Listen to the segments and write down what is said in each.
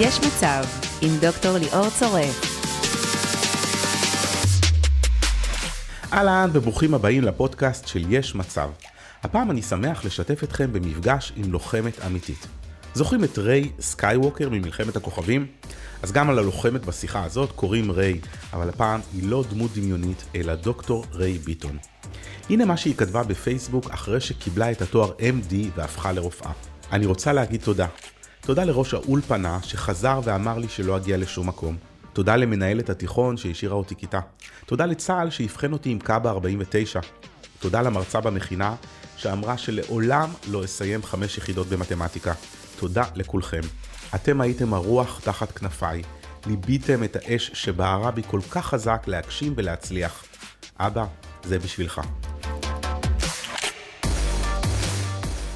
יש מצב, עם דוקטור ליאור צורף. אהלן וברוכים הבאים לפודקאסט של יש מצב. הפעם אני שמח לשתף אתכם במפגש עם לוחמת אמיתית. זוכרים את ריי סקייווקר ממלחמת הכוכבים? אז גם על הלוחמת בשיחה הזאת קוראים ריי, אבל הפעם היא לא דמות דמיונית, אלא דוקטור ריי ביטון. הנה מה שהיא כתבה בפייסבוק אחרי שקיבלה את התואר MD והפכה לרופאה. אני רוצה להגיד תודה. תודה לראש האולפנה שחזר ואמר לי שלא אגיע לשום מקום. תודה למנהלת התיכון שהשאירה אותי כיתה. תודה לצה"ל שאבחן אותי עם קאבה 49. תודה למרצה במכינה שאמרה שלעולם לא אסיים חמש יחידות במתמטיקה. תודה לכולכם. אתם הייתם הרוח תחת כנפיי. ליביתם את האש שבערה בי כל כך חזק להגשים ולהצליח. אבא, זה בשבילך.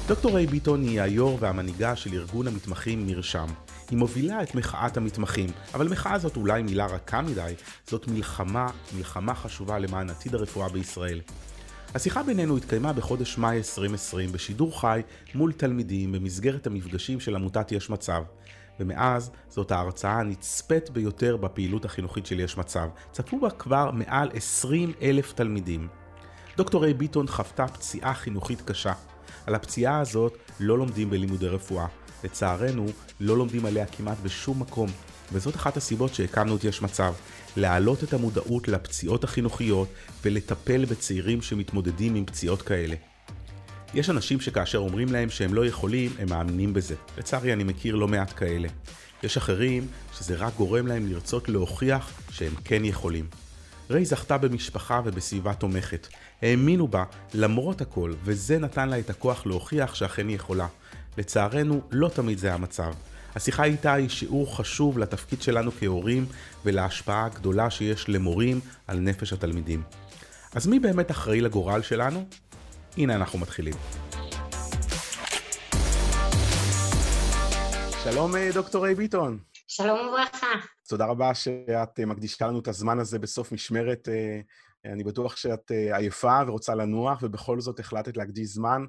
דוקטור ריי ביטון היא היו"ר והמנהיגה של ארגון המתמחים מרשם. היא מובילה את מחאת המתמחים, אבל מחאה זאת אולי מילה רכה מדי, זאת מלחמה, מלחמה חשובה למען עתיד הרפואה בישראל. השיחה בינינו התקיימה בחודש מאי 2020 בשידור חי מול תלמידים במסגרת המפגשים של עמותת יש מצב. ומאז זאת ההרצאה הנצפית ביותר בפעילות החינוכית של יש מצב. צפו בה כבר מעל 20 אלף תלמידים. דוקטור ריי ביטון חוותה פציעה חינוכית קשה. על הפציעה הזאת לא לומדים בלימודי רפואה. לצערנו, לא לומדים עליה כמעט בשום מקום, וזאת אחת הסיבות שהקמנו את יש מצב, להעלות את המודעות לפציעות החינוכיות ולטפל בצעירים שמתמודדים עם פציעות כאלה. יש אנשים שכאשר אומרים להם שהם לא יכולים, הם מאמינים בזה. לצערי אני מכיר לא מעט כאלה. יש אחרים שזה רק גורם להם לרצות להוכיח שהם כן יכולים. ריי זכתה במשפחה ובסביבה תומכת. האמינו בה למרות הכל, וזה נתן לה את הכוח להוכיח שאכן היא יכולה. לצערנו, לא תמיד זה המצב. השיחה איתה היא שיעור חשוב לתפקיד שלנו כהורים ולהשפעה הגדולה שיש למורים על נפש התלמידים. אז מי באמת אחראי לגורל שלנו? הנה אנחנו מתחילים. שלום אה, דוקטור ריי ביטון. שלום וברכה. תודה רבה שאת אה, מקדישה לנו את הזמן הזה בסוף משמרת. אה, אני בטוח שאת עייפה ורוצה לנוח, ובכל זאת החלטת להקדיש זמן.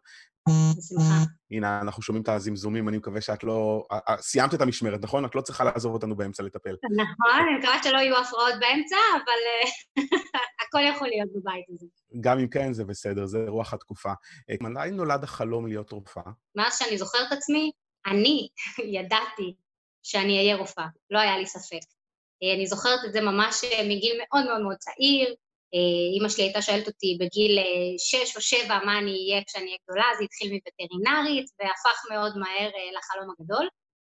בשמחה. הנה, אנחנו שומעים את הזמזומים, אני מקווה שאת לא... סיימת את המשמרת, נכון? את לא צריכה לעזוב אותנו באמצע לטפל. נכון, אני מקווה שלא יהיו הפרעות באמצע, אבל הכל יכול להיות בבית הזה. גם אם כן, זה בסדר, זה רוח התקופה. מתי נולד החלום להיות רופאה? מאז שאני זוכרת עצמי, אני ידעתי שאני אהיה רופאה, לא היה לי ספק. אני זוכרת את זה ממש מגיל מאוד מאוד מאוד צעיר, אימא שלי הייתה שואלת אותי בגיל שש או שבע מה אני אהיה כשאני אהיה גדולה, זה התחיל מווטרינרית והפך מאוד מהר לחלום הגדול,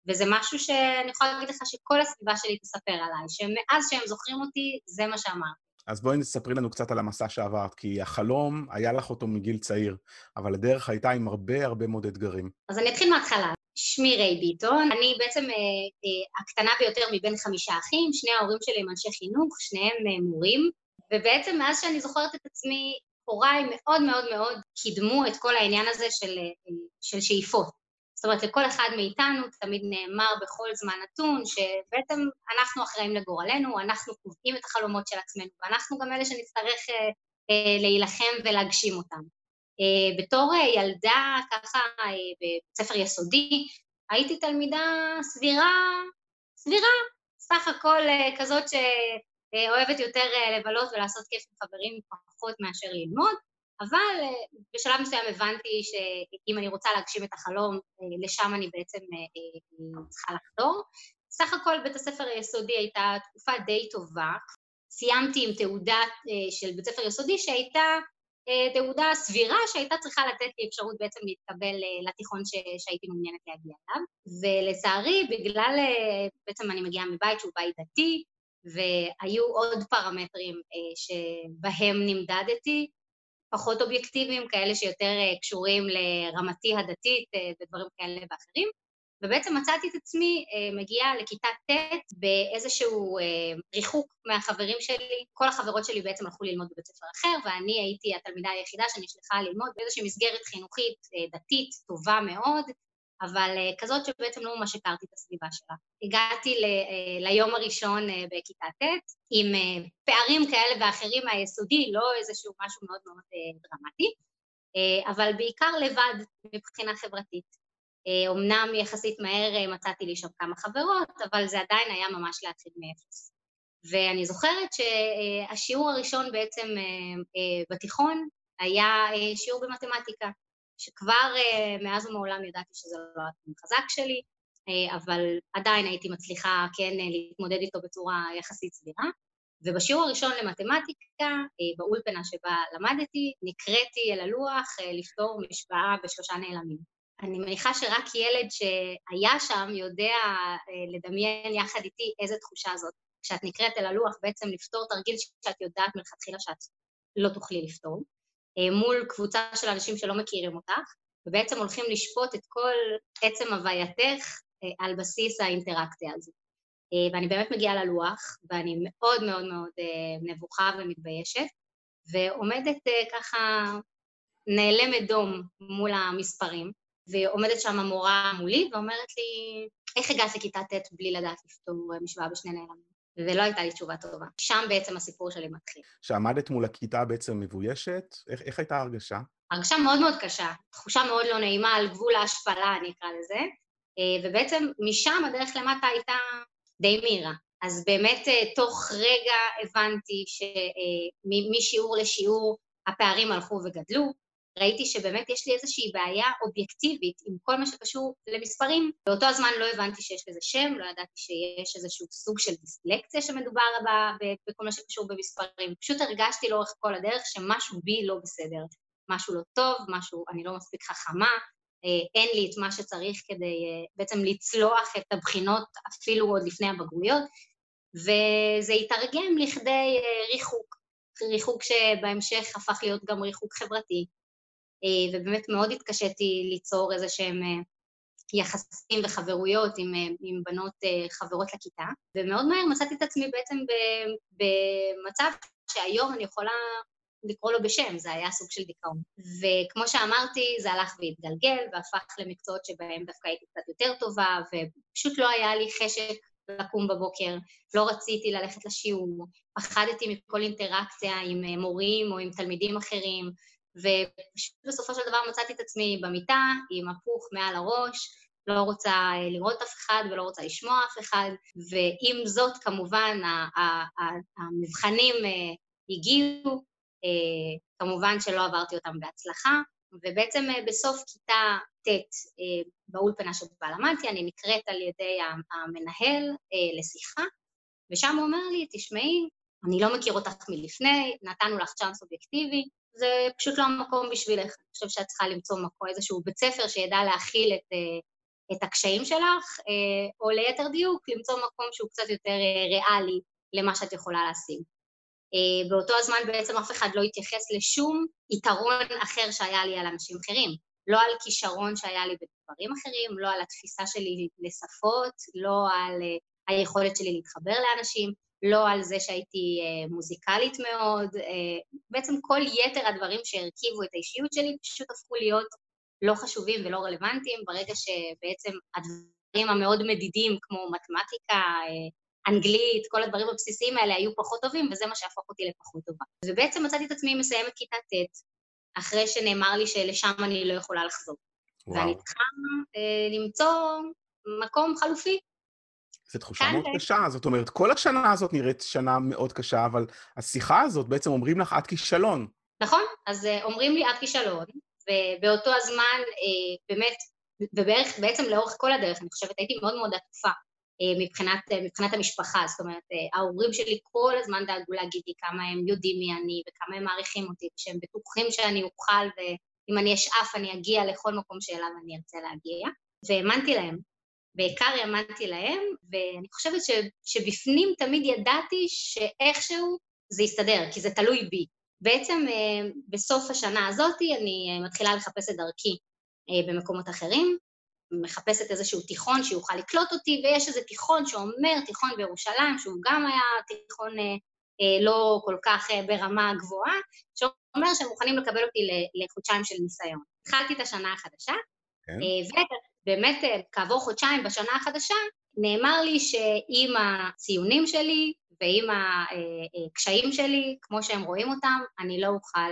וזה משהו שאני יכולה להגיד לך שכל הסביבה שלי תספר עליי, שמאז שהם זוכרים אותי, זה מה שאמרתי. אז בואי נספרי לנו קצת על המסע שעברת, כי החלום, היה לך אותו מגיל צעיר, אבל הדרך הייתה עם הרבה הרבה מאוד אתגרים. אז אני אתחיל מההתחלה. שמי ריי ביטון, אני בעצם אה, אה, הקטנה ביותר מבין חמישה אחים, שני ההורים שלי הם אנשי חינוך, שניהם אה, מורים, ובעצם מאז שאני זוכרת את עצמי, הוריי מאוד מאוד מאוד קידמו את כל העניין הזה של, של שאיפות. זאת אומרת, לכל אחד מאיתנו תמיד נאמר בכל זמן נתון שבעצם אנחנו אחראים לגורלנו, אנחנו קובעים את החלומות של עצמנו, ואנחנו גם אלה שנצטרך אה, אה, להילחם ולהגשים אותם. אה, בתור ילדה, ככה, בבית ספר יסודי, הייתי תלמידה סבירה, סבירה, סך הכל כזאת ש... אוהבת יותר אה, לבלות ולעשות כיף עם חברים פחות מאשר ללמוד, אבל אה, בשלב מסוים הבנתי שאם אני רוצה להגשים את החלום, אה, לשם אני בעצם צריכה לחזור. סך הכל בית הספר היסודי הייתה תקופה די טובה. סיימתי עם תעודה של בית ספר יסודי שהייתה תעודה סבירה שהייתה צריכה לתת לי אפשרות בעצם להתקבל לתיכון ש... שהייתי מעוניינת להגיע אליו. ולצערי, בגלל, בעצם אני מגיעה מבית שהוא בית דתי, והיו עוד פרמטרים אה, שבהם נמדדתי, פחות אובייקטיביים, כאלה שיותר אה, קשורים לרמתי הדתית אה, ודברים כאלה ואחרים, ובעצם מצאתי את עצמי מגיעה לכיתה ט' באיזשהו ריחוק מהחברים שלי. כל החברות שלי בעצם הלכו ללמוד בבית ספר אחר, ואני הייתי התלמידה היחידה שנשלחה ללמוד באיזושהי מסגרת חינוכית דתית טובה מאוד, אבל אה, כזאת שבעצם לא ממש הכרתי את הסביבה שלה. הגעתי ל, אה, ליום הראשון אה, בכיתה ט' עם פערים כאלה ואחרים מהיסודי, לא איזשהו משהו מאוד מאוד דרמטי, אבל בעיקר לבד מבחינה חברתית. אומנם יחסית מהר מצאתי לי שם כמה חברות, אבל זה עדיין היה ממש להתחיל מאפס. ואני זוכרת שהשיעור הראשון בעצם בתיכון היה שיעור במתמטיקה, שכבר מאז ומעולם ידעתי שזה לא התחום החזק שלי, אבל עדיין הייתי מצליחה כן להתמודד איתו בצורה יחסית סבירה. ובשיעור הראשון למתמטיקה, באולפנה שבה למדתי, נקראתי אל הלוח לפתור משוואה בשלושה נעלמים. אני מניחה שרק ילד שהיה שם יודע לדמיין יחד איתי איזה תחושה זאת. כשאת נקראת אל הלוח בעצם לפתור תרגיל שאת יודעת מלכתחילה שאת לא תוכלי לפתור, מול קבוצה של אנשים שלא מכירים אותך, ובעצם הולכים לשפוט את כל עצם הווייתך על בסיס האינטראקציה הזו. ואני באמת מגיעה ללוח, ואני מאוד מאוד מאוד נבוכה ומתביישת, ועומדת ככה נעלמת דום מול המספרים, ועומדת שם המורה מולי ואומרת לי, איך הגעת לכיתה ט' בלי לדעת לפתור משוואה בשני נעלמים? ולא הייתה לי תשובה טובה. שם בעצם הסיפור שלי מתחיל. כשעמדת מול הכיתה בעצם מבוישת, איך, איך הייתה ההרגשה? הרגשה מאוד מאוד קשה, תחושה מאוד לא נעימה, על גבול ההשפלה, אני אקרא לזה, ובעצם משם הדרך למטה הייתה די מהירה. אז באמת תוך רגע הבנתי שמשיעור לשיעור הפערים הלכו וגדלו, ראיתי שבאמת יש לי איזושהי בעיה אובייקטיבית עם כל מה שקשור למספרים. באותו הזמן לא הבנתי שיש לזה שם, לא ידעתי שיש איזשהו סוג של דיסלקציה שמדובר בה בכל מה שקשור במספרים. פשוט הרגשתי לאורך כל הדרך שמשהו בי לא בסדר. משהו לא טוב, משהו, אני לא מספיק חכמה, אין לי את מה שצריך כדי בעצם לצלוח את הבחינות אפילו עוד לפני הבגרויות, וזה התרגם לכדי ריחוק, ריחוק שבהמשך הפך להיות גם ריחוק חברתי, ובאמת מאוד התקשיתי ליצור איזה שהם יחסים וחברויות עם, עם בנות חברות לכיתה, ומאוד מהר מצאתי את עצמי בעצם במצב שהיום אני יכולה לקרוא לו בשם, זה היה סוג של דיכאון. וכמו שאמרתי, זה הלך והתגלגל והפך למקצועות שבהם דווקא הייתי קצת יותר טובה, ופשוט לא היה לי חשק לקום בבוקר, לא רציתי ללכת לשיעור, פחדתי מכל אינטראקציה עם מורים או עם תלמידים אחרים, ובסופו של דבר מצאתי את עצמי במיטה עם הפוך מעל הראש, לא רוצה לראות אף אחד ולא רוצה לשמוע אף אחד, ועם זאת כמובן המבחנים הגיעו, כמובן שלא עברתי אותם בהצלחה, ובעצם בסוף כיתה ט' באולפנה שבה למדתי, אני נקראת על ידי המנהל לשיחה, ושם הוא אומר לי, תשמעי, אני לא מכיר אותך מלפני, נתנו לך צ'אנס אובייקטיבי, זה פשוט לא המקום בשבילך. אני חושבת שאת צריכה למצוא מקום, איזשהו בית ספר שידע להכיל את, את הקשיים שלך, או ליתר דיוק, למצוא מקום שהוא קצת יותר ריאלי למה שאת יכולה להשיג. באותו הזמן בעצם אף אחד לא התייחס לשום יתרון אחר שהיה לי על אנשים אחרים. לא על כישרון שהיה לי בדברים אחרים, לא על התפיסה שלי לשפות, לא על היכולת שלי להתחבר לאנשים, לא על זה שהייתי מוזיקלית מאוד, בעצם כל יתר הדברים שהרכיבו את האישיות שלי פשוט הפכו להיות לא חשובים ולא רלוונטיים, ברגע שבעצם הדברים המאוד מדידים כמו מתמטיקה, אנגלית, כל הדברים הבסיסיים האלה היו פחות טובים, וזה מה שהפך אותי לפחות טובה. ובעצם מצאתי את עצמי מסיימת כיתה ט', אחרי שנאמר לי שלשם אני לא יכולה לחזור. וואו. ואני צריכה אה, למצוא מקום חלופי. זו תחושה מאוד זה. קשה, זאת אומרת, כל השנה הזאת נראית שנה מאוד קשה, אבל השיחה הזאת בעצם אומרים לך, את כישלון. נכון, אז אומרים לי, את כישלון, ובאותו הזמן, אה, באמת, ובערך, בעצם לאורך כל הדרך, אני חושבת, הייתי מאוד מאוד עטופה מבחינת, מבחינת המשפחה, זאת אומרת, ההורים שלי כל הזמן דאגו להגיד לי כמה הם יודעים מי אני וכמה הם מעריכים אותי, ושהם בטוחים שאני אוכל ואם אני אשאף אני אגיע לכל מקום שאליו אני ארצה להגיע, והאמנתי להם, בעיקר האמנתי להם, ואני חושבת ש, שבפנים תמיד ידעתי שאיכשהו זה יסתדר, כי זה תלוי בי. בעצם בסוף השנה הזאת אני מתחילה לחפש את דרכי במקומות אחרים, מחפשת איזשהו תיכון שיוכל לקלוט אותי, ויש איזה תיכון שאומר, תיכון בירושלים, שהוא גם היה תיכון אה, אה, לא כל כך אה, ברמה גבוהה, שאומר שהם מוכנים לקבל אותי לחודשיים של ניסיון. התחלתי את השנה החדשה, כן. אה, ובאמת אה, כעבור חודשיים בשנה החדשה, נאמר לי שעם הציונים שלי ועם הקשיים שלי, כמו שהם רואים אותם, אני לא אוכל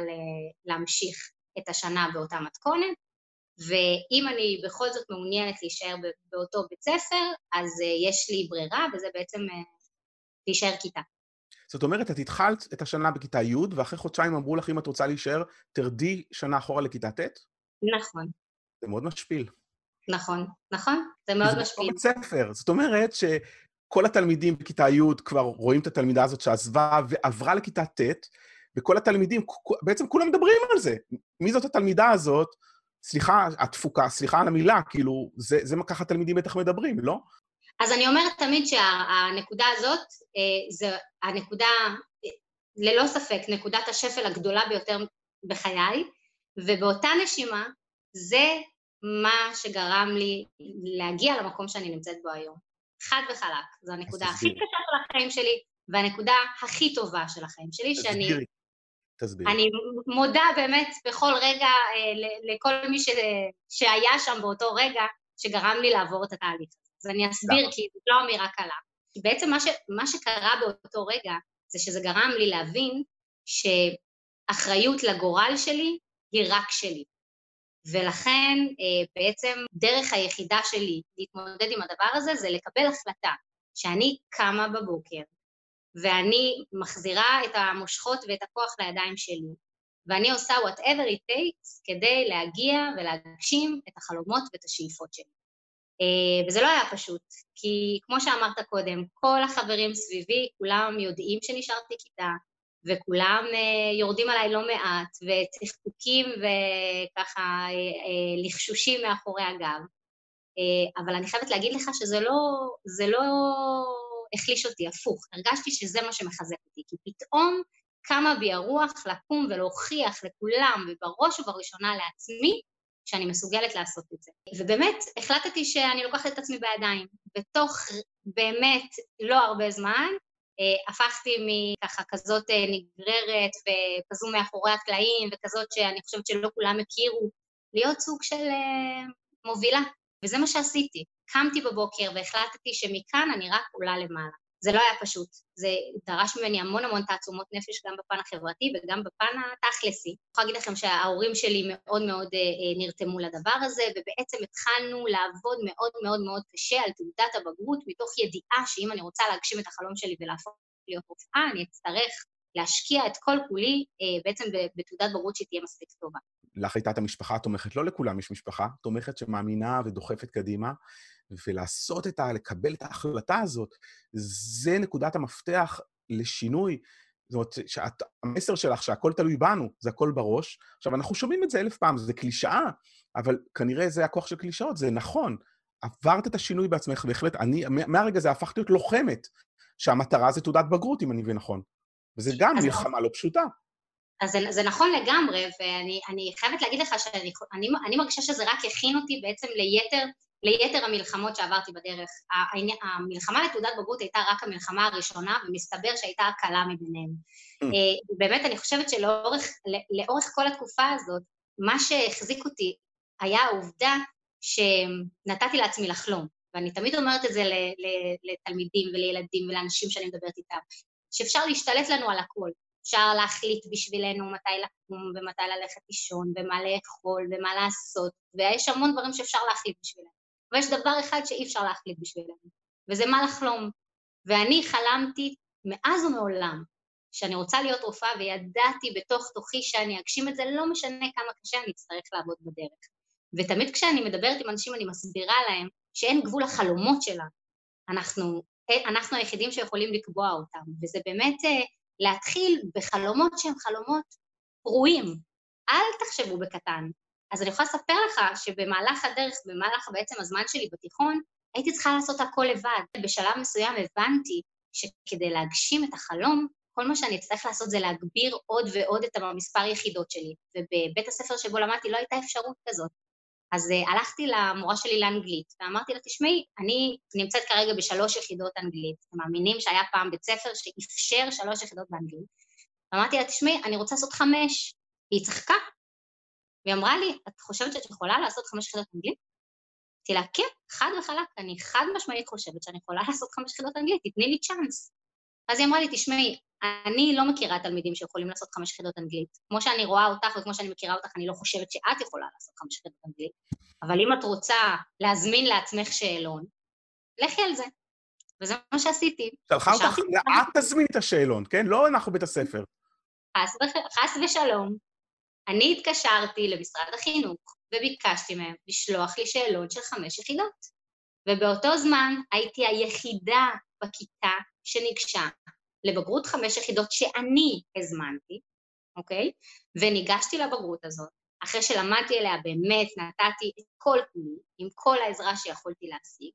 להמשיך את השנה באותה מתכונת, ואם אני בכל זאת מעוניינת להישאר באותו בית ספר, אז יש לי ברירה, וזה בעצם להישאר כיתה. זאת אומרת, את התחלת את השנה בכיתה י', ואחרי חודשיים אמרו לך, אם את רוצה להישאר, תרדי שנה אחורה לכיתה ט'? נכון. זה מאוד משפיל. נכון, נכון, זה מאוד משפיל. זה בית ספר, זאת אומרת שכל התלמידים בכיתה י' כבר רואים את התלמידה הזאת שעזבה ועברה לכיתה ט', וכל התלמידים, בעצם כולם מדברים על זה. מי זאת התלמידה הזאת? סליחה, התפוקה, סליחה על המילה, כאילו, זה, זה מה ככה תלמידים בטח מדברים, לא? אז אני אומרת תמיד שהנקודה הזאת, אה, זה הנקודה, ללא ספק, נקודת השפל הגדולה ביותר בחיי, ובאותה נשימה, זה מה שגרם לי להגיע למקום שאני נמצאת בו היום. חד וחלק. זו הנקודה הכי קשה של החיים שלי, והנקודה הכי טובה של החיים שלי, שאני... תסבירי. תסבירי. אני מודה באמת בכל רגע אה, לכל מי ש... שהיה שם באותו רגע, שגרם לי לעבור את התהליך. אז אני אסביר, כי זו לא אמירה קלה. כי בעצם מה, ש... מה שקרה באותו רגע, זה שזה גרם לי להבין שאחריות לגורל שלי היא רק שלי. ולכן אה, בעצם דרך היחידה שלי להתמודד עם הדבר הזה זה לקבל החלטה שאני קמה בבוקר ואני מחזירה את המושכות ואת הכוח לידיים שלי ואני עושה whatever it takes כדי להגיע ולהגשים את החלומות ואת השאיפות שלי. אה, וזה לא היה פשוט, כי כמו שאמרת קודם, כל החברים סביבי, כולם יודעים שנשארתי כיתה, וכולם uh, יורדים עליי לא מעט, וצחקוקים וככה uh, לחשושים מאחורי הגב. אבל אני חייבת להגיד לך שזה לא, לא החליש אותי, הפוך. הרגשתי שזה מה שמחזק אותי, כי פתאום קמה בי הרוח לקום ולהוכיח לכולם, ובראש ובראשונה לעצמי, שאני מסוגלת לעשות את זה. ובאמת, החלטתי שאני לוקחת את עצמי בידיים. בתוך באמת לא הרבה זמן, אה, הפכתי מככה כזאת אה, נגררת וכזו מאחורי הקלעים וכזאת שאני חושבת שלא כולם הכירו, להיות סוג של אה, מובילה, וזה מה שעשיתי. קמתי בבוקר והחלטתי שמכאן אני רק עולה למעלה. זה לא היה פשוט, זה דרש ממני המון המון תעצומות נפש גם בפן החברתי וגם בפן התכלסי. אני יכולה להגיד לכם שההורים שלי מאוד מאוד נרתמו לדבר הזה, ובעצם התחלנו לעבוד מאוד מאוד מאוד קשה על תעודת הבגרות, מתוך ידיעה שאם אני רוצה להגשים את החלום שלי ולהפוך להיות רופאה, אני אצטרך להשקיע את כל כולי בעצם בתעודת בגרות שתהיה מספיק טובה. לך הייתה את המשפחה התומכת, לא לכולם יש משפחה תומכת שמאמינה ודוחפת קדימה, ולעשות את ה... לקבל את ההחלטה הזאת, זה נקודת המפתח לשינוי. זאת אומרת, שאת, המסר שלך שהכל תלוי בנו, זה הכל בראש. עכשיו, אנחנו שומעים את זה אלף פעם, זה קלישאה, אבל כנראה זה הכוח של קלישאות, זה נכון. עברת את השינוי בעצמך, בהחלט. אני, מהרגע הזה הפכתי להיות לוחמת, שהמטרה זה תעודת בגרות, אם אני מבין נכון. וזה גם מלחמה לא פשוטה. אז זה, זה נכון לגמרי, ואני חייבת להגיד לך שאני אני, אני מרגישה שזה רק הכין אותי בעצם ליתר ליתר המלחמות שעברתי בדרך. המלחמה לתעודת בגרות הייתה רק המלחמה הראשונה, ומסתבר שהייתה הקלה מביניהם. Mm. אה, באמת, אני חושבת שלאורך כל התקופה הזאת, מה שהחזיק אותי היה העובדה שנתתי לעצמי לחלום. ואני תמיד אומרת את זה לתלמידים ולילדים ולאנשים שאני מדברת איתם, שאפשר להשתלט לנו על הכל. אפשר להחליט בשבילנו מתי לקום ומתי ללכת לישון ומה לאכול ומה לעשות, ויש המון דברים שאפשר להחליט בשבילנו. ויש דבר אחד שאי אפשר להחליט בשבילנו, וזה מה לחלום. ואני חלמתי מאז ומעולם שאני רוצה להיות רופאה, וידעתי בתוך תוכי שאני אגשים את זה, לא משנה כמה קשה אני אצטרך לעבוד בדרך. ותמיד כשאני מדברת עם אנשים אני מסבירה להם שאין גבול לחלומות שלנו. אנחנו, אנחנו היחידים שיכולים לקבוע אותם, וזה באמת אה, להתחיל בחלומות שהם חלומות פרועים. אל תחשבו בקטן, אז אני יכולה לספר לך שבמהלך הדרך, במהלך בעצם הזמן שלי בתיכון, הייתי צריכה לעשות הכל לבד. בשלב מסוים הבנתי שכדי להגשים את החלום, כל מה שאני אצטרך לעשות זה להגביר עוד ועוד את המספר יחידות שלי. ובבית הספר שבו למדתי לא הייתה אפשרות כזאת. אז uh, הלכתי למורה שלי לאנגלית, ואמרתי לה, תשמעי, אני נמצאת כרגע בשלוש יחידות אנגלית. אתם מאמינים שהיה פעם בית ספר שאפשר שלוש יחידות באנגלית? ואמרתי לה, תשמעי, אני רוצה לעשות חמש. והיא צחקה, והיא אמרה לי, את חושבת שאת יכולה לעשות חמש יחידות אנגלית? אמרתי לה, כן, חד וחלק, אני חד משמעית חושבת שאני יכולה לעשות חמש יחידות אנגלית, תתני לי צ'אנס. אז היא אמרה לי, תשמעי, אני לא מכירה תלמידים שיכולים לעשות חמש יחידות אנגלית. כמו שאני רואה אותך וכמו שאני מכירה אותך, אני לא חושבת שאת יכולה לעשות חמש יחידות אנגלית. אבל אם את רוצה להזמין לעצמך שאלון, לכי על זה. וזה מה שעשיתי. שלחה אותך, את תזמין את השאלון, כן? לא אנחנו בית הספר. חס, חס ושלום. אני התקשרתי למשרד החינוך וביקשתי מהם לשלוח לי שאלון של חמש יחידות. ובאותו זמן הייתי היחידה בכיתה שניגשה לבגרות חמש יחידות שאני הזמנתי, אוקיי? וניגשתי לבגרות הזאת. אחרי שלמדתי עליה באמת נתתי את כל כולי, עם כל העזרה שיכולתי להשיג.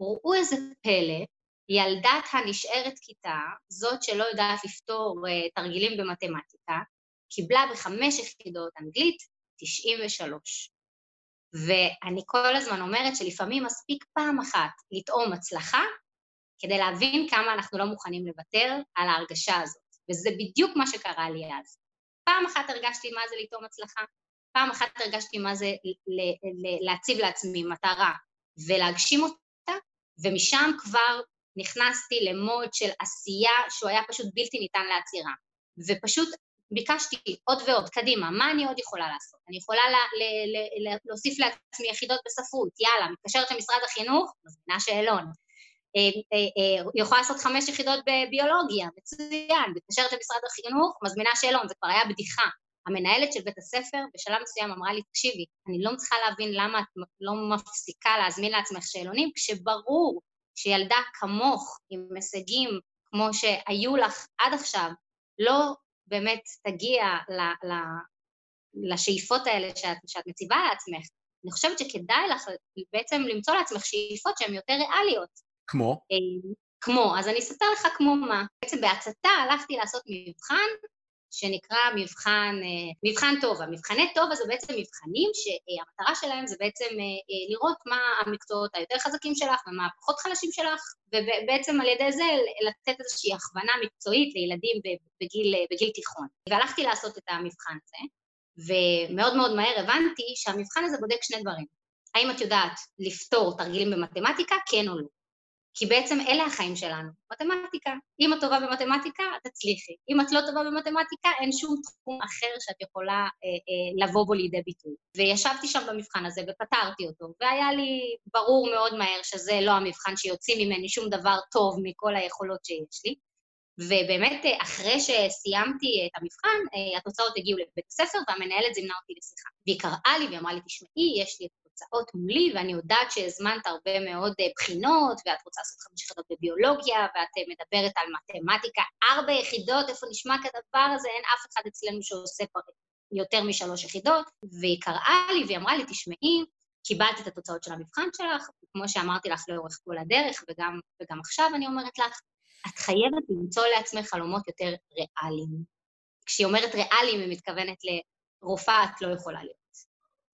ראו איזה פלא, ילדת הנשארת כיתה, זאת שלא יודעת לפתור uh, תרגילים במתמטיקה, קיבלה בחמש יחידות אנגלית 93. ואני כל הזמן אומרת שלפעמים מספיק פעם אחת לטעום הצלחה כדי להבין כמה אנחנו לא מוכנים לוותר על ההרגשה הזאת. וזה בדיוק מה שקרה לי אז. פעם אחת הרגשתי מה זה לטעום הצלחה, פעם אחת הרגשתי מה זה להציב לעצמי מטרה ולהגשים אותה, ומשם כבר נכנסתי למוד של עשייה שהוא היה פשוט בלתי ניתן לעצירה. ופשוט ביקשתי עוד ועוד, קדימה, מה אני עוד יכולה לעשות? אני יכולה לה, לה, לה, לה, להוסיף לעצמי יחידות בספרות, יאללה, מתקשרת למשרד החינוך, מזמינה שאלון. אה, אה, אה, יכולה לעשות חמש יחידות בביולוגיה, מצוין, מתקשרת למשרד החינוך, מזמינה שאלון, זה כבר היה בדיחה. המנהלת של בית הספר בשלב מסוים אמרה לי, תקשיבי, אני לא מצליחה להבין למה את לא מפסיקה להזמין לעצמך שאלונים, כשברור שילדה כמוך, עם הישגים כמו שהיו לך עד עכשיו, לא באמת תגיע ל, ל, לשאיפות האלה שאת, שאת מציבה לעצמך. אני חושבת שכדאי לך בעצם למצוא לעצמך שאיפות שהן יותר ריאליות. כמו? אה, כמו, אז אני אספר לך כמו מה. בעצם בהצתה הלכתי לעשות מבחן שנקרא מבחן, אה, מבחן טובה. מבחני טובה זה בעצם מבחנים שהמטרה שלהם זה בעצם אה, לראות מה המקצועות היותר חזקים שלך ומה הפחות חלשים שלך, ובעצם על ידי זה לתת איזושהי הכוונה מקצועית לילדים בגיל, בגיל תיכון. והלכתי לעשות את המבחן הזה, ומאוד מאוד מהר הבנתי שהמבחן הזה בודק שני דברים. האם את יודעת לפתור תרגילים במתמטיקה, כן או לא? כי בעצם אלה החיים שלנו, מתמטיקה. אם את טובה במתמטיקה, תצליחי. אם את לא טובה במתמטיקה, אין שום תחום אחר שאת יכולה אה, אה, לבוא בו לידי ביטוי. וישבתי שם במבחן הזה ופתרתי אותו, והיה לי ברור מאוד מהר שזה לא המבחן שיוציא ממני שום דבר טוב מכל היכולות שיש לי. ובאמת, אה, אחרי שסיימתי את המבחן, אה, התוצאות הגיעו לבית הספר, והמנהלת זימנה אותי לשיחה. והיא קראה לי והיא אמרה לי, תשמעי, יש לי את התוצאות מולי, ואני יודעת שהזמנת הרבה מאוד אה, בחינות, ואת רוצה לעשות חמש יחידות בביולוגיה, ואת אה, מדברת על מתמטיקה, ארבע יחידות, איפה נשמע כדבר הזה? אין אף אחד אצלנו שעושה יותר משלוש יחידות. והיא קראה לי והיא אמרה לי, תשמעי, קיבלת את התוצאות של המבחן שלך, כמו שאמרתי לך לאורך כל הדרך, וגם, וגם עכשיו אני אומרת לך, את חייבת למצוא לעצמך חלומות יותר ריאליים. כשהיא אומרת ריאליים, היא מתכוונת לרופאה את לא יכולה להיות.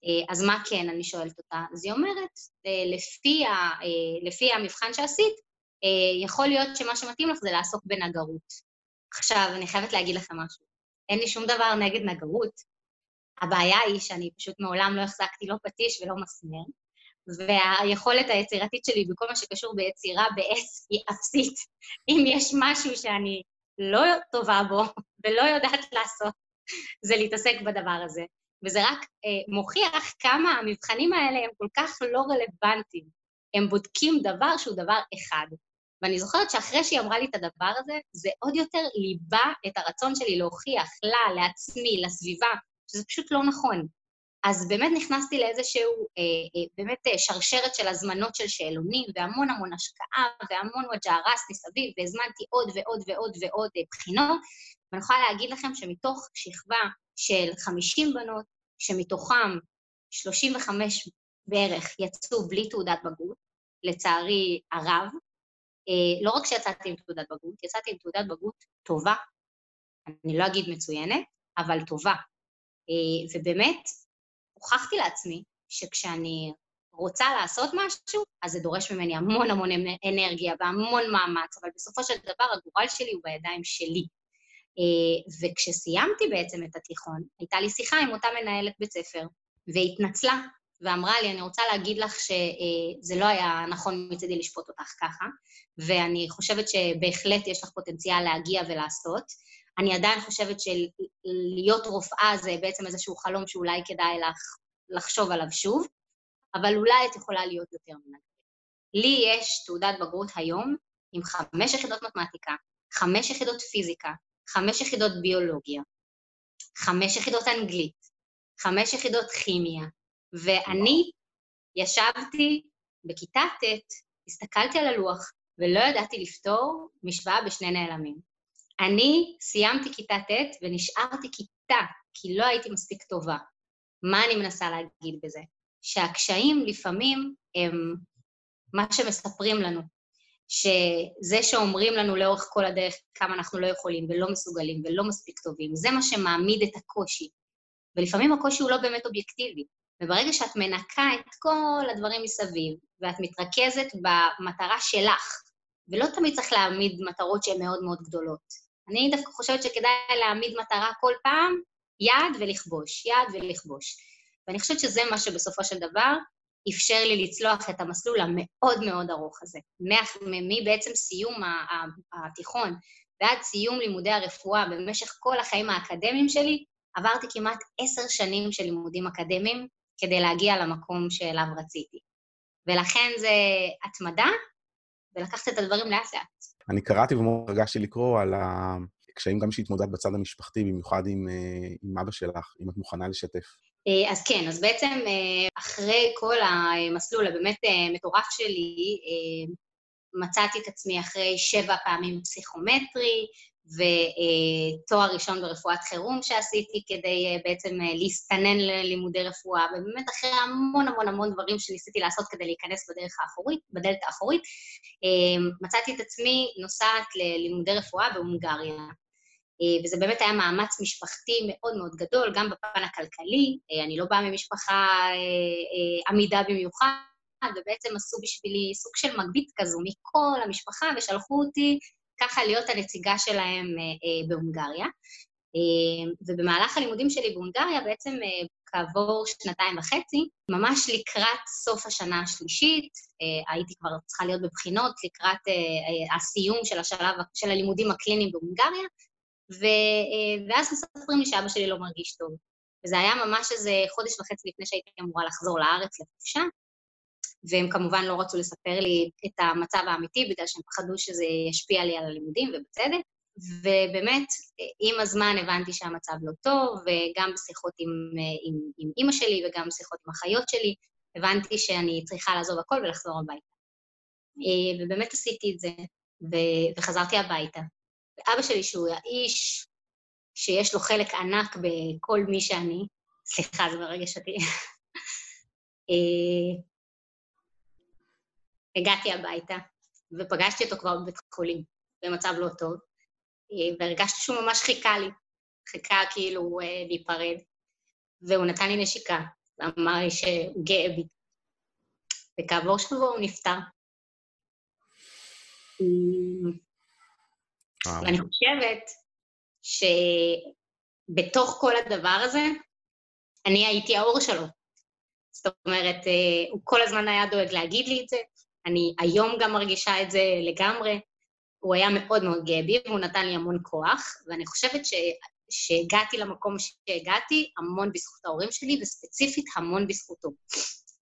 אה, אז מה כן, אני שואלת אותה? אז היא אומרת, אה, לפי, ה, אה, לפי המבחן שעשית, יכול להיות שמה שמתאים לך זה לעסוק בנגרות. עכשיו, אני חייבת להגיד לכם משהו. אין לי שום דבר נגד נגרות. הבעיה היא שאני פשוט מעולם לא החזקתי לא פטיש ולא מסמר, והיכולת היצירתית שלי בכל מה שקשור ביצירה בעץ היא אפסית. אם יש משהו שאני לא טובה בו ולא יודעת לעשות, זה להתעסק בדבר הזה. וזה רק אה, מוכיח כמה המבחנים האלה הם כל כך לא רלוונטיים. הם בודקים דבר שהוא דבר אחד. ואני זוכרת שאחרי שהיא אמרה לי את הדבר הזה, זה עוד יותר ליבה את הרצון שלי להוכיח לה, לעצמי, לסביבה, שזה פשוט לא נכון. אז באמת נכנסתי לאיזשהו, אה, אה, באמת אה, שרשרת של הזמנות של שאלונים, והמון המון השקעה, והמון וג'ערס מסביב, והזמנתי עוד ועוד ועוד ועוד אה, בחינות, ואני יכולה להגיד לכם שמתוך שכבה של 50 בנות, שמתוכם 35 בערך יצאו בלי תעודת בגרות, לצערי הרב. אה, לא רק שיצאתי עם תעודת בגרות, יצאתי עם תעודת בגרות טובה, אני לא אגיד מצוינת, אבל טובה. אה, ובאמת, הוכחתי לעצמי שכשאני רוצה לעשות משהו, אז זה דורש ממני המון המון אנרגיה והמון מאמץ, אבל בסופו של דבר הגורל שלי הוא בידיים שלי. אה, וכשסיימתי בעצם את התיכון, הייתה לי שיחה עם אותה מנהלת בית ספר, והיא התנצלה. ואמרה לי, אני רוצה להגיד לך שזה לא היה נכון מצידי לשפוט אותך ככה, ואני חושבת שבהחלט יש לך פוטנציאל להגיע ולעשות. אני עדיין חושבת שלהיות רופאה זה בעצם איזשהו חלום שאולי כדאי לך לחשוב עליו שוב, אבל אולי את יכולה להיות יותר ממנו. לי יש תעודת בגרות היום עם חמש יחידות מתמטיקה, חמש יחידות פיזיקה, חמש יחידות ביולוגיה, חמש יחידות אנגלית, חמש יחידות כימיה, ואני ישבתי בכיתה ט', הסתכלתי על הלוח ולא ידעתי לפתור משוואה בשני נעלמים. אני סיימתי כיתה ט' ונשארתי כיתה, כי לא הייתי מספיק טובה. מה אני מנסה להגיד בזה? שהקשיים לפעמים הם מה שמספרים לנו. שזה שאומרים לנו לאורך כל הדרך כמה אנחנו לא יכולים ולא מסוגלים ולא מספיק טובים, זה מה שמעמיד את הקושי. ולפעמים הקושי הוא לא באמת אובייקטיבי. וברגע שאת מנקה את כל הדברים מסביב, ואת מתרכזת במטרה שלך, ולא תמיד צריך להעמיד מטרות שהן מאוד מאוד גדולות. אני דווקא חושבת שכדאי להעמיד מטרה כל פעם, יעד ולכבוש, יעד ולכבוש. ואני חושבת שזה מה שבסופו של דבר אפשר לי לצלוח את המסלול המאוד מאוד ארוך הזה. מבעצם סיום התיכון ועד סיום לימודי הרפואה במשך כל החיים האקדמיים שלי, עברתי כמעט עשר שנים של לימודים אקדמיים כדי להגיע למקום שאליו רציתי. ולכן זה התמדה, ולקחת את הדברים לאט-לאט. אני קראתי ומאוד הרגשתי לקרוא על הקשיים גם שהתמודדת בצד המשפחתי, במיוחד עם, אה, עם אבא שלך, אם את מוכנה לשתף. אה, אז כן, אז בעצם אה, אחרי כל המסלול הבאמת מטורף שלי, מצאתי את עצמי אחרי שבע פעמים פסיכומטרי, ותואר ראשון ברפואת חירום שעשיתי כדי אה, בעצם אה, להסתנן ללימודי רפואה, ובאמת אחרי המון המון המון דברים שניסיתי לעשות כדי להיכנס בדרך האחורית, בדלת האחורית, אה, מצאתי את עצמי נוסעת ללימודי רפואה בהונגריה. וזה באמת היה מאמץ משפחתי מאוד מאוד גדול, גם בפן הכלכלי, אני לא באה ממשפחה עמידה במיוחד, ובעצם עשו בשבילי סוג של מגבית כזו מכל המשפחה, ושלחו אותי ככה להיות הנציגה שלהם אה, אה, בהונגריה. אה, ובמהלך הלימודים שלי בהונגריה, בעצם כעבור שנתיים וחצי, ממש לקראת סוף השנה השלישית, הייתי כבר צריכה להיות בבחינות לקראת הסיום של השלב, של הלימודים הקליניים בהונגריה, ואז מספרים לי שאבא שלי לא מרגיש טוב. וזה היה ממש איזה חודש וחצי לפני שהייתי אמורה לחזור לארץ לחופשה, והם כמובן לא רצו לספר לי את המצב האמיתי, בגלל שהם פחדו שזה ישפיע לי על הלימודים, ובצדק. ובאמת, עם הזמן הבנתי שהמצב לא טוב, וגם בשיחות עם, עם, עם אימא שלי וגם בשיחות עם אחיות שלי, הבנתי שאני צריכה לעזוב הכל ולחזור הביתה. ובאמת עשיתי את זה, וחזרתי הביתה. ואבא שלי, שהוא האיש שיש לו חלק ענק בכל מי שאני, סליחה, זה מרגש אותי, הגעתי הביתה, ופגשתי אותו כבר בבית חולים, במצב לא טוב, אה, והרגשתי שהוא ממש חיכה לי, חיכה כאילו אה, להיפרד, והוא נתן לי נשיקה, ואמר לי שהוא גאה בי. וכעבור שבוע הוא נפטר. ואני חושבת שבתוך כל הדבר הזה, אני הייתי האור שלו. זאת אומרת, אה, הוא כל הזמן היה דואג להגיד לי את זה, אני היום גם מרגישה את זה לגמרי. הוא היה מאוד מאוד גאה בי, והוא נתן לי המון כוח, ואני חושבת ש... שהגעתי למקום שהגעתי, המון בזכות ההורים שלי, וספציפית המון בזכותו.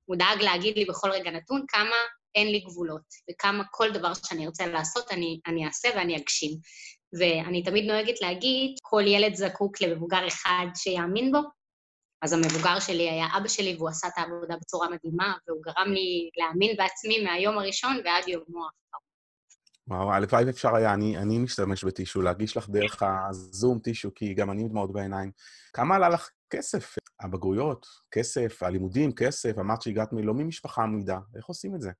הוא דאג להגיד לי בכל רגע נתון כמה אין לי גבולות, וכמה כל דבר שאני ארצה לעשות, אני, אני אעשה ואני אגשים. ואני תמיד נוהגת להגיד, כל ילד זקוק למבוגר אחד שיאמין בו, אז המבוגר שלי היה אבא שלי, והוא עשה את העבודה בצורה מדהימה, והוא גרם לי להאמין בעצמי מהיום הראשון ועד יומו האחרון. וואו, הלוואי ואפשר היה, אני, אני משתמש בטישו, להגיש לך דרך הזום טישו, כי גם אני דמעות בעיניים. כמה עלה לך כסף? הבגרויות, כסף, הלימודים, כסף, אמרת שהגעת לא ממשפחה עמידה, איך עושים את זה?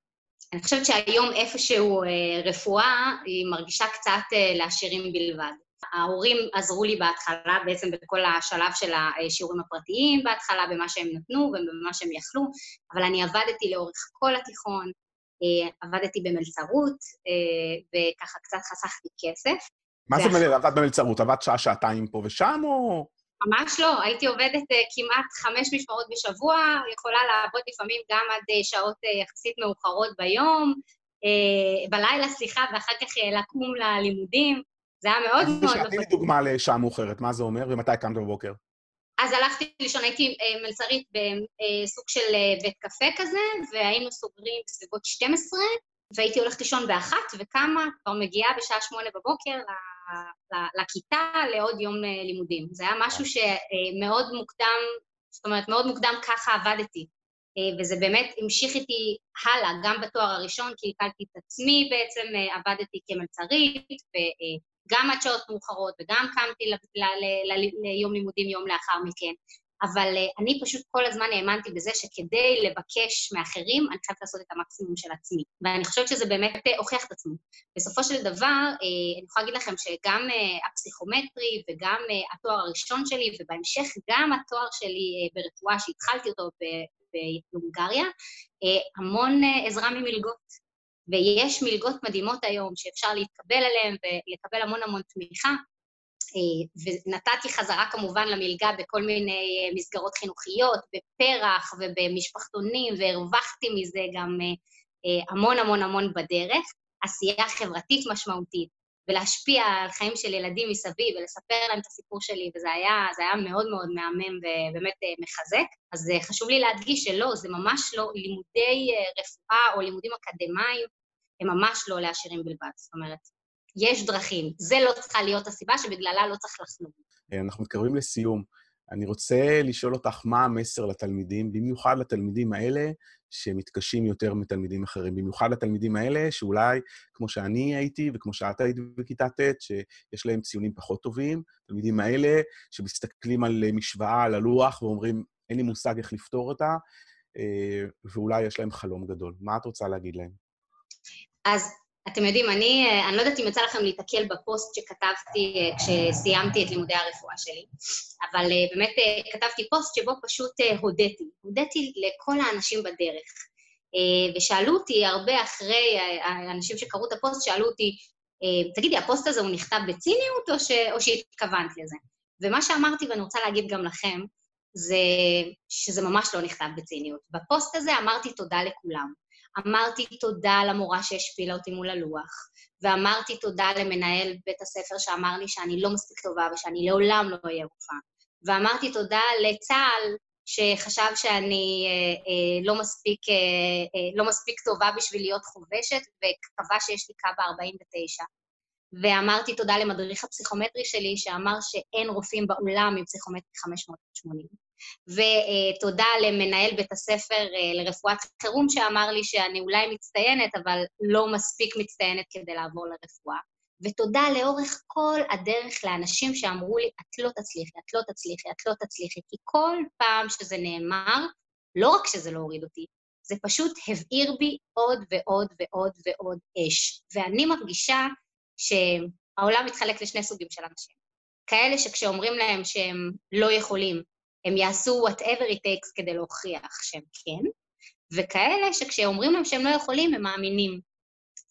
אני חושבת שהיום איפשהו אה, רפואה, היא מרגישה קצת אה, לעשירים בלבד. ההורים עזרו לי בהתחלה, בעצם בכל השלב של השיעורים הפרטיים בהתחלה, במה שהם נתנו ובמה שהם יכלו, אבל אני עבדתי לאורך כל התיכון, אה, עבדתי במלצרות, וככה קצת חסכתי כסף. מה זה ואח... עבדת במלצרות? עבדת שעה, שעתיים פה ושם, או... ממש לא, הייתי עובדת uh, כמעט חמש משמרות בשבוע, יכולה לעבוד לפעמים גם עד uh, שעות uh, יחסית מאוחרות ביום, בלילה, סליחה, ואחר כך לקום ללימודים. זה היה מאוד מאוד... תני לי דוגמה לשעה מאוחרת, מה זה אומר ומתי קמת בבוקר? אז הלכתי לישון, הייתי מלצרית בסוג של בית קפה כזה, והיינו סוגרים בסביבות 12, והייתי הולכת לישון באחת, וקמה, כבר מגיעה בשעה שמונה בבוקר לכיתה לעוד יום אה, לימודים. זה היה משהו שמאוד מוקדם, זאת אומרת, מאוד מוקדם ככה עבדתי. אה, וזה באמת המשיך איתי הלאה, גם בתואר הראשון, כי הקלתי את עצמי בעצם, אה, עבדתי כמלצרית, וגם עד שעות מאוחרות, וגם קמתי ליום לימודים יום לאחר מכן. אבל uh, אני פשוט כל הזמן האמנתי בזה שכדי לבקש מאחרים, אני חייבת לעשות את המקסימום של עצמי. ואני חושבת שזה באמת uh, הוכיח את עצמו. בסופו של דבר, uh, אני יכולה להגיד לכם שגם הפסיכומטרי וגם התואר הראשון שלי, ובהמשך גם התואר שלי ברפואה, שהתחלתי אותו בהונגריה, המון עזרה ממלגות. ויש מלגות מדהימות היום שאפשר להתקבל עליהן ולקבל המון המון תמיכה, אה, ונתתי חזרה כמובן למלגה בכל מיני אה, מסגרות חינוכיות, בפרח ובמשפחתונים, והרווחתי מזה גם אה, המון המון המון בדרך. עשייה חברתית משמעותית, ולהשפיע על חיים של ילדים מסביב ולספר להם את הסיפור שלי, וזה היה, היה מאוד מאוד מהמם ובאמת מחזק. אז חשוב לי להדגיש שלא, זה ממש לא, לימודי רפואה או לימודים אקדמיים הם ממש לא לעשירים בלבד. זאת אומרת, יש דרכים. זה לא צריכה להיות הסיבה שבגללה לא צריך לחלום. אה, אנחנו מתקרבים לסיום. אני רוצה לשאול אותך מה המסר לתלמידים, במיוחד לתלמידים האלה שמתקשים יותר מתלמידים אחרים. במיוחד לתלמידים האלה שאולי, כמו שאני הייתי וכמו שאת היית בכיתה ט', שיש להם ציונים פחות טובים, תלמידים האלה שמסתכלים על משוואה, על הלוח, ואומרים, אין לי מושג איך לפתור אותה, אה, ואולי יש להם חלום גדול. מה את רוצה להגיד להם? אז אתם יודעים, אני, אה, אני לא יודעת אם יצא לכם להתקל בפוסט שכתבתי אה, כשסיימתי את לימודי הרפואה שלי, אבל אה, באמת כתבתי פוסט שבו פשוט הודיתי. הודיתי לכל האנשים בדרך. ושאלו אותי הרבה אחרי, האנשים שקראו את הפוסט, שאלו אותי, תגידי, הפוסט הזה הוא נכתב בציניות או, ש, או שהתכוונת לזה? ומה שאמרתי, ואני רוצה להגיד גם לכם, זה שזה ממש לא נכתב בציניות. בפוסט הזה אמרתי תודה לכולם. אמרתי תודה למורה שהשפילה אותי מול הלוח, ואמרתי תודה למנהל בית הספר שאמר לי שאני לא מספיק טובה ושאני לעולם לא אהיה רופאה, ואמרתי תודה לצה"ל שחשב שאני אה, אה, לא, מספיק, אה, אה, לא מספיק טובה בשביל להיות חובשת, וקבע שיש לי קו 49. ואמרתי תודה למדריך הפסיכומטרי שלי, שאמר שאין רופאים בעולם עם פסיכומטרי 580. ותודה למנהל בית הספר אה, לרפואת חירום שאמר לי שאני אולי מצטיינת, אבל לא מספיק מצטיינת כדי לעבור לרפואה. ותודה לאורך כל הדרך לאנשים שאמרו לי, את לא תצליחי, את לא תצליחי, את לא תצליחי, כי כל פעם שזה נאמר, לא רק שזה לא הוריד אותי, זה פשוט הבעיר בי עוד ועוד ועוד ועוד אש. ואני מרגישה שהעולם מתחלק לשני סוגים של אנשים. כאלה שכשאומרים להם שהם לא יכולים, הם יעשו whatever it takes כדי להוכיח שהם כן, וכאלה שכשאומרים להם שהם לא יכולים, הם מאמינים.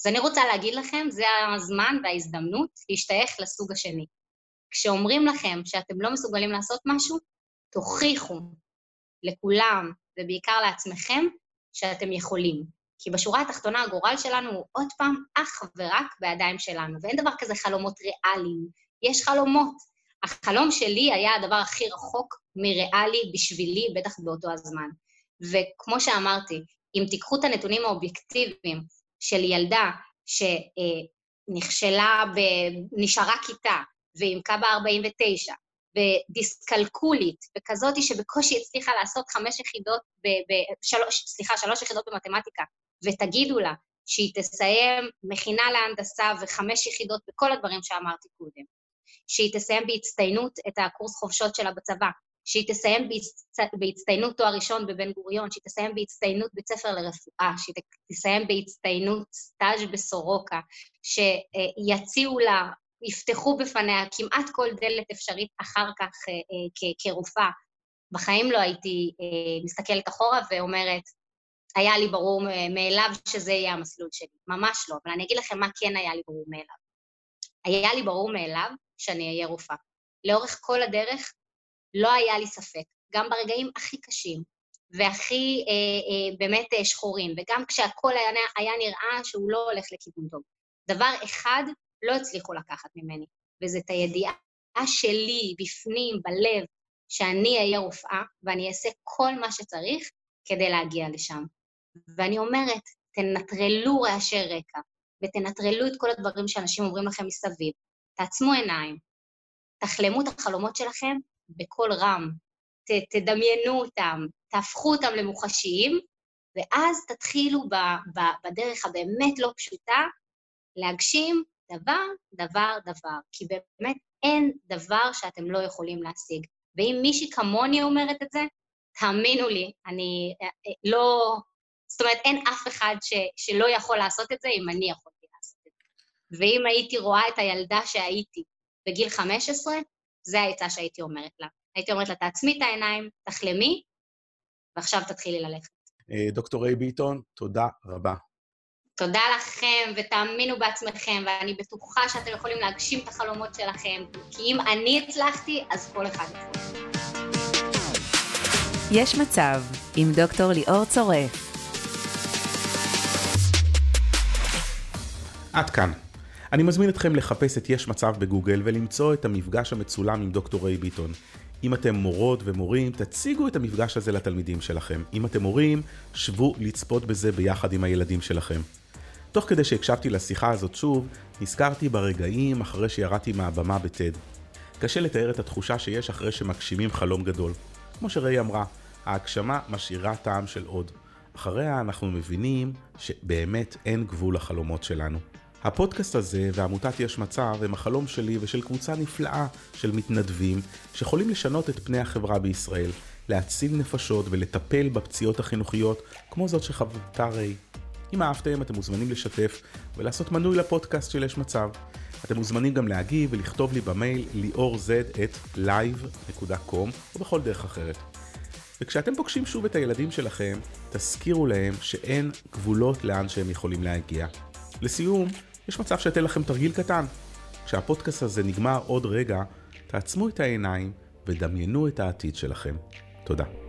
אז אני רוצה להגיד לכם, זה הזמן וההזדמנות להשתייך לסוג השני. כשאומרים לכם שאתם לא מסוגלים לעשות משהו, תוכיחו לכולם, ובעיקר לעצמכם, שאתם יכולים. כי בשורה התחתונה הגורל שלנו הוא עוד פעם אך ורק בידיים שלנו, ואין דבר כזה חלומות ריאליים. יש חלומות. החלום שלי היה הדבר הכי רחוק מריאלי בשבילי, בטח באותו הזמן. וכמו שאמרתי, אם תיקחו את הנתונים האובייקטיביים של ילדה שנכשלה, ב... נשארה כיתה, ועם קב"א 49, ודיסקלקולית, וכזאתי שבקושי הצליחה לעשות חמש יחידות, ב... ב... שלוש, סליחה, שלוש יחידות במתמטיקה, ותגידו לה שהיא תסיים מכינה להנדסה וחמש יחידות בכל הדברים שאמרתי קודם, שהיא תסיים בהצטיינות את הקורס חופשות שלה בצבא, שהיא תסיים בהצטיינות תואר ראשון בבן גוריון, שהיא תסיים בהצטיינות בית ספר לרפואה, שהיא תסיים בהצטיינות סטאז' בסורוקה, שיציעו לה, יפתחו בפניה כמעט כל דלת אפשרית אחר כך אה, אה, כרופאה. בחיים לא הייתי אה, מסתכלת אחורה ואומרת, היה לי ברור מאליו שזה יהיה המסלול שלי. ממש לא, אבל אני אגיד לכם מה כן היה לי ברור מאליו. היה לי ברור מאליו שאני אהיה רופאה. לאורך כל הדרך לא היה לי ספק, גם ברגעים הכי קשים והכי אה, אה, באמת אה, שחורים, וגם כשהכול היה, היה נראה שהוא לא הולך לכיוון טוב. דבר אחד לא הצליחו לקחת ממני, וזה את הידיעה שלי בפנים, בלב, שאני אהיה רופאה ואני אעשה כל מה שצריך כדי להגיע לשם. ואני אומרת, תנטרלו רעשי רקע, ותנטרלו את כל הדברים שאנשים אומרים לכם מסביב. תעצמו עיניים, תחלמו את החלומות שלכם בקול רם, ת, תדמיינו אותם, תהפכו אותם למוחשיים, ואז תתחילו ב, ב, בדרך הבאמת לא פשוטה להגשים דבר, דבר, דבר. כי באמת אין דבר שאתם לא יכולים להשיג. ואם מישהי כמוני אומרת את זה, תאמינו לי, אני אה, אה, לא... זאת אומרת, אין אף אחד ש, שלא יכול לעשות את זה אם אני יכולתי לעשות את זה. ואם הייתי רואה את הילדה שהייתי בגיל 15, זה העצה שהייתי אומרת לה. הייתי אומרת לה, תעצמי את העיניים, תחלמי, ועכשיו תתחילי ללכת. אה, דוקטור ריי ביטון, תודה רבה. תודה לכם, ותאמינו בעצמכם, ואני בטוחה שאתם יכולים להגשים את החלומות שלכם, כי אם אני הצלחתי, אז כל אחד יכול. יש מצב, עם דוקטור ליאור צורף. עד כאן. אני מזמין אתכם לחפש את יש מצב בגוגל ולמצוא את המפגש המצולם עם דוקטור ריי ביטון. אם אתם מורות ומורים, תציגו את המפגש הזה לתלמידים שלכם. אם אתם מורים, שבו לצפות בזה ביחד עם הילדים שלכם. תוך כדי שהקשבתי לשיחה הזאת שוב, נזכרתי ברגעים אחרי שירדתי מהבמה בטד. קשה לתאר את התחושה שיש אחרי שמגשימים חלום גדול. כמו שריי אמרה, ההגשמה משאירה טעם של עוד. אחריה אנחנו מבינים שבאמת אין גבול לחלומות שלנו. הפודקאסט הזה ועמותת יש מצב הם החלום שלי ושל קבוצה נפלאה של מתנדבים שיכולים לשנות את פני החברה בישראל, להציל נפשות ולטפל בפציעות החינוכיות כמו זאת שחוותה ריי. אם אהבתם אתם מוזמנים לשתף ולעשות מנוי לפודקאסט של יש מצב. אתם מוזמנים גם להגיב ולכתוב לי במייל liaurz@live.com או בכל דרך אחרת. וכשאתם פוגשים שוב את הילדים שלכם, תזכירו להם שאין גבולות לאן שהם יכולים להגיע. לסיום, יש מצב שאתן לכם תרגיל קטן. כשהפודקאסט הזה נגמר עוד רגע, תעצמו את העיניים ודמיינו את העתיד שלכם. תודה.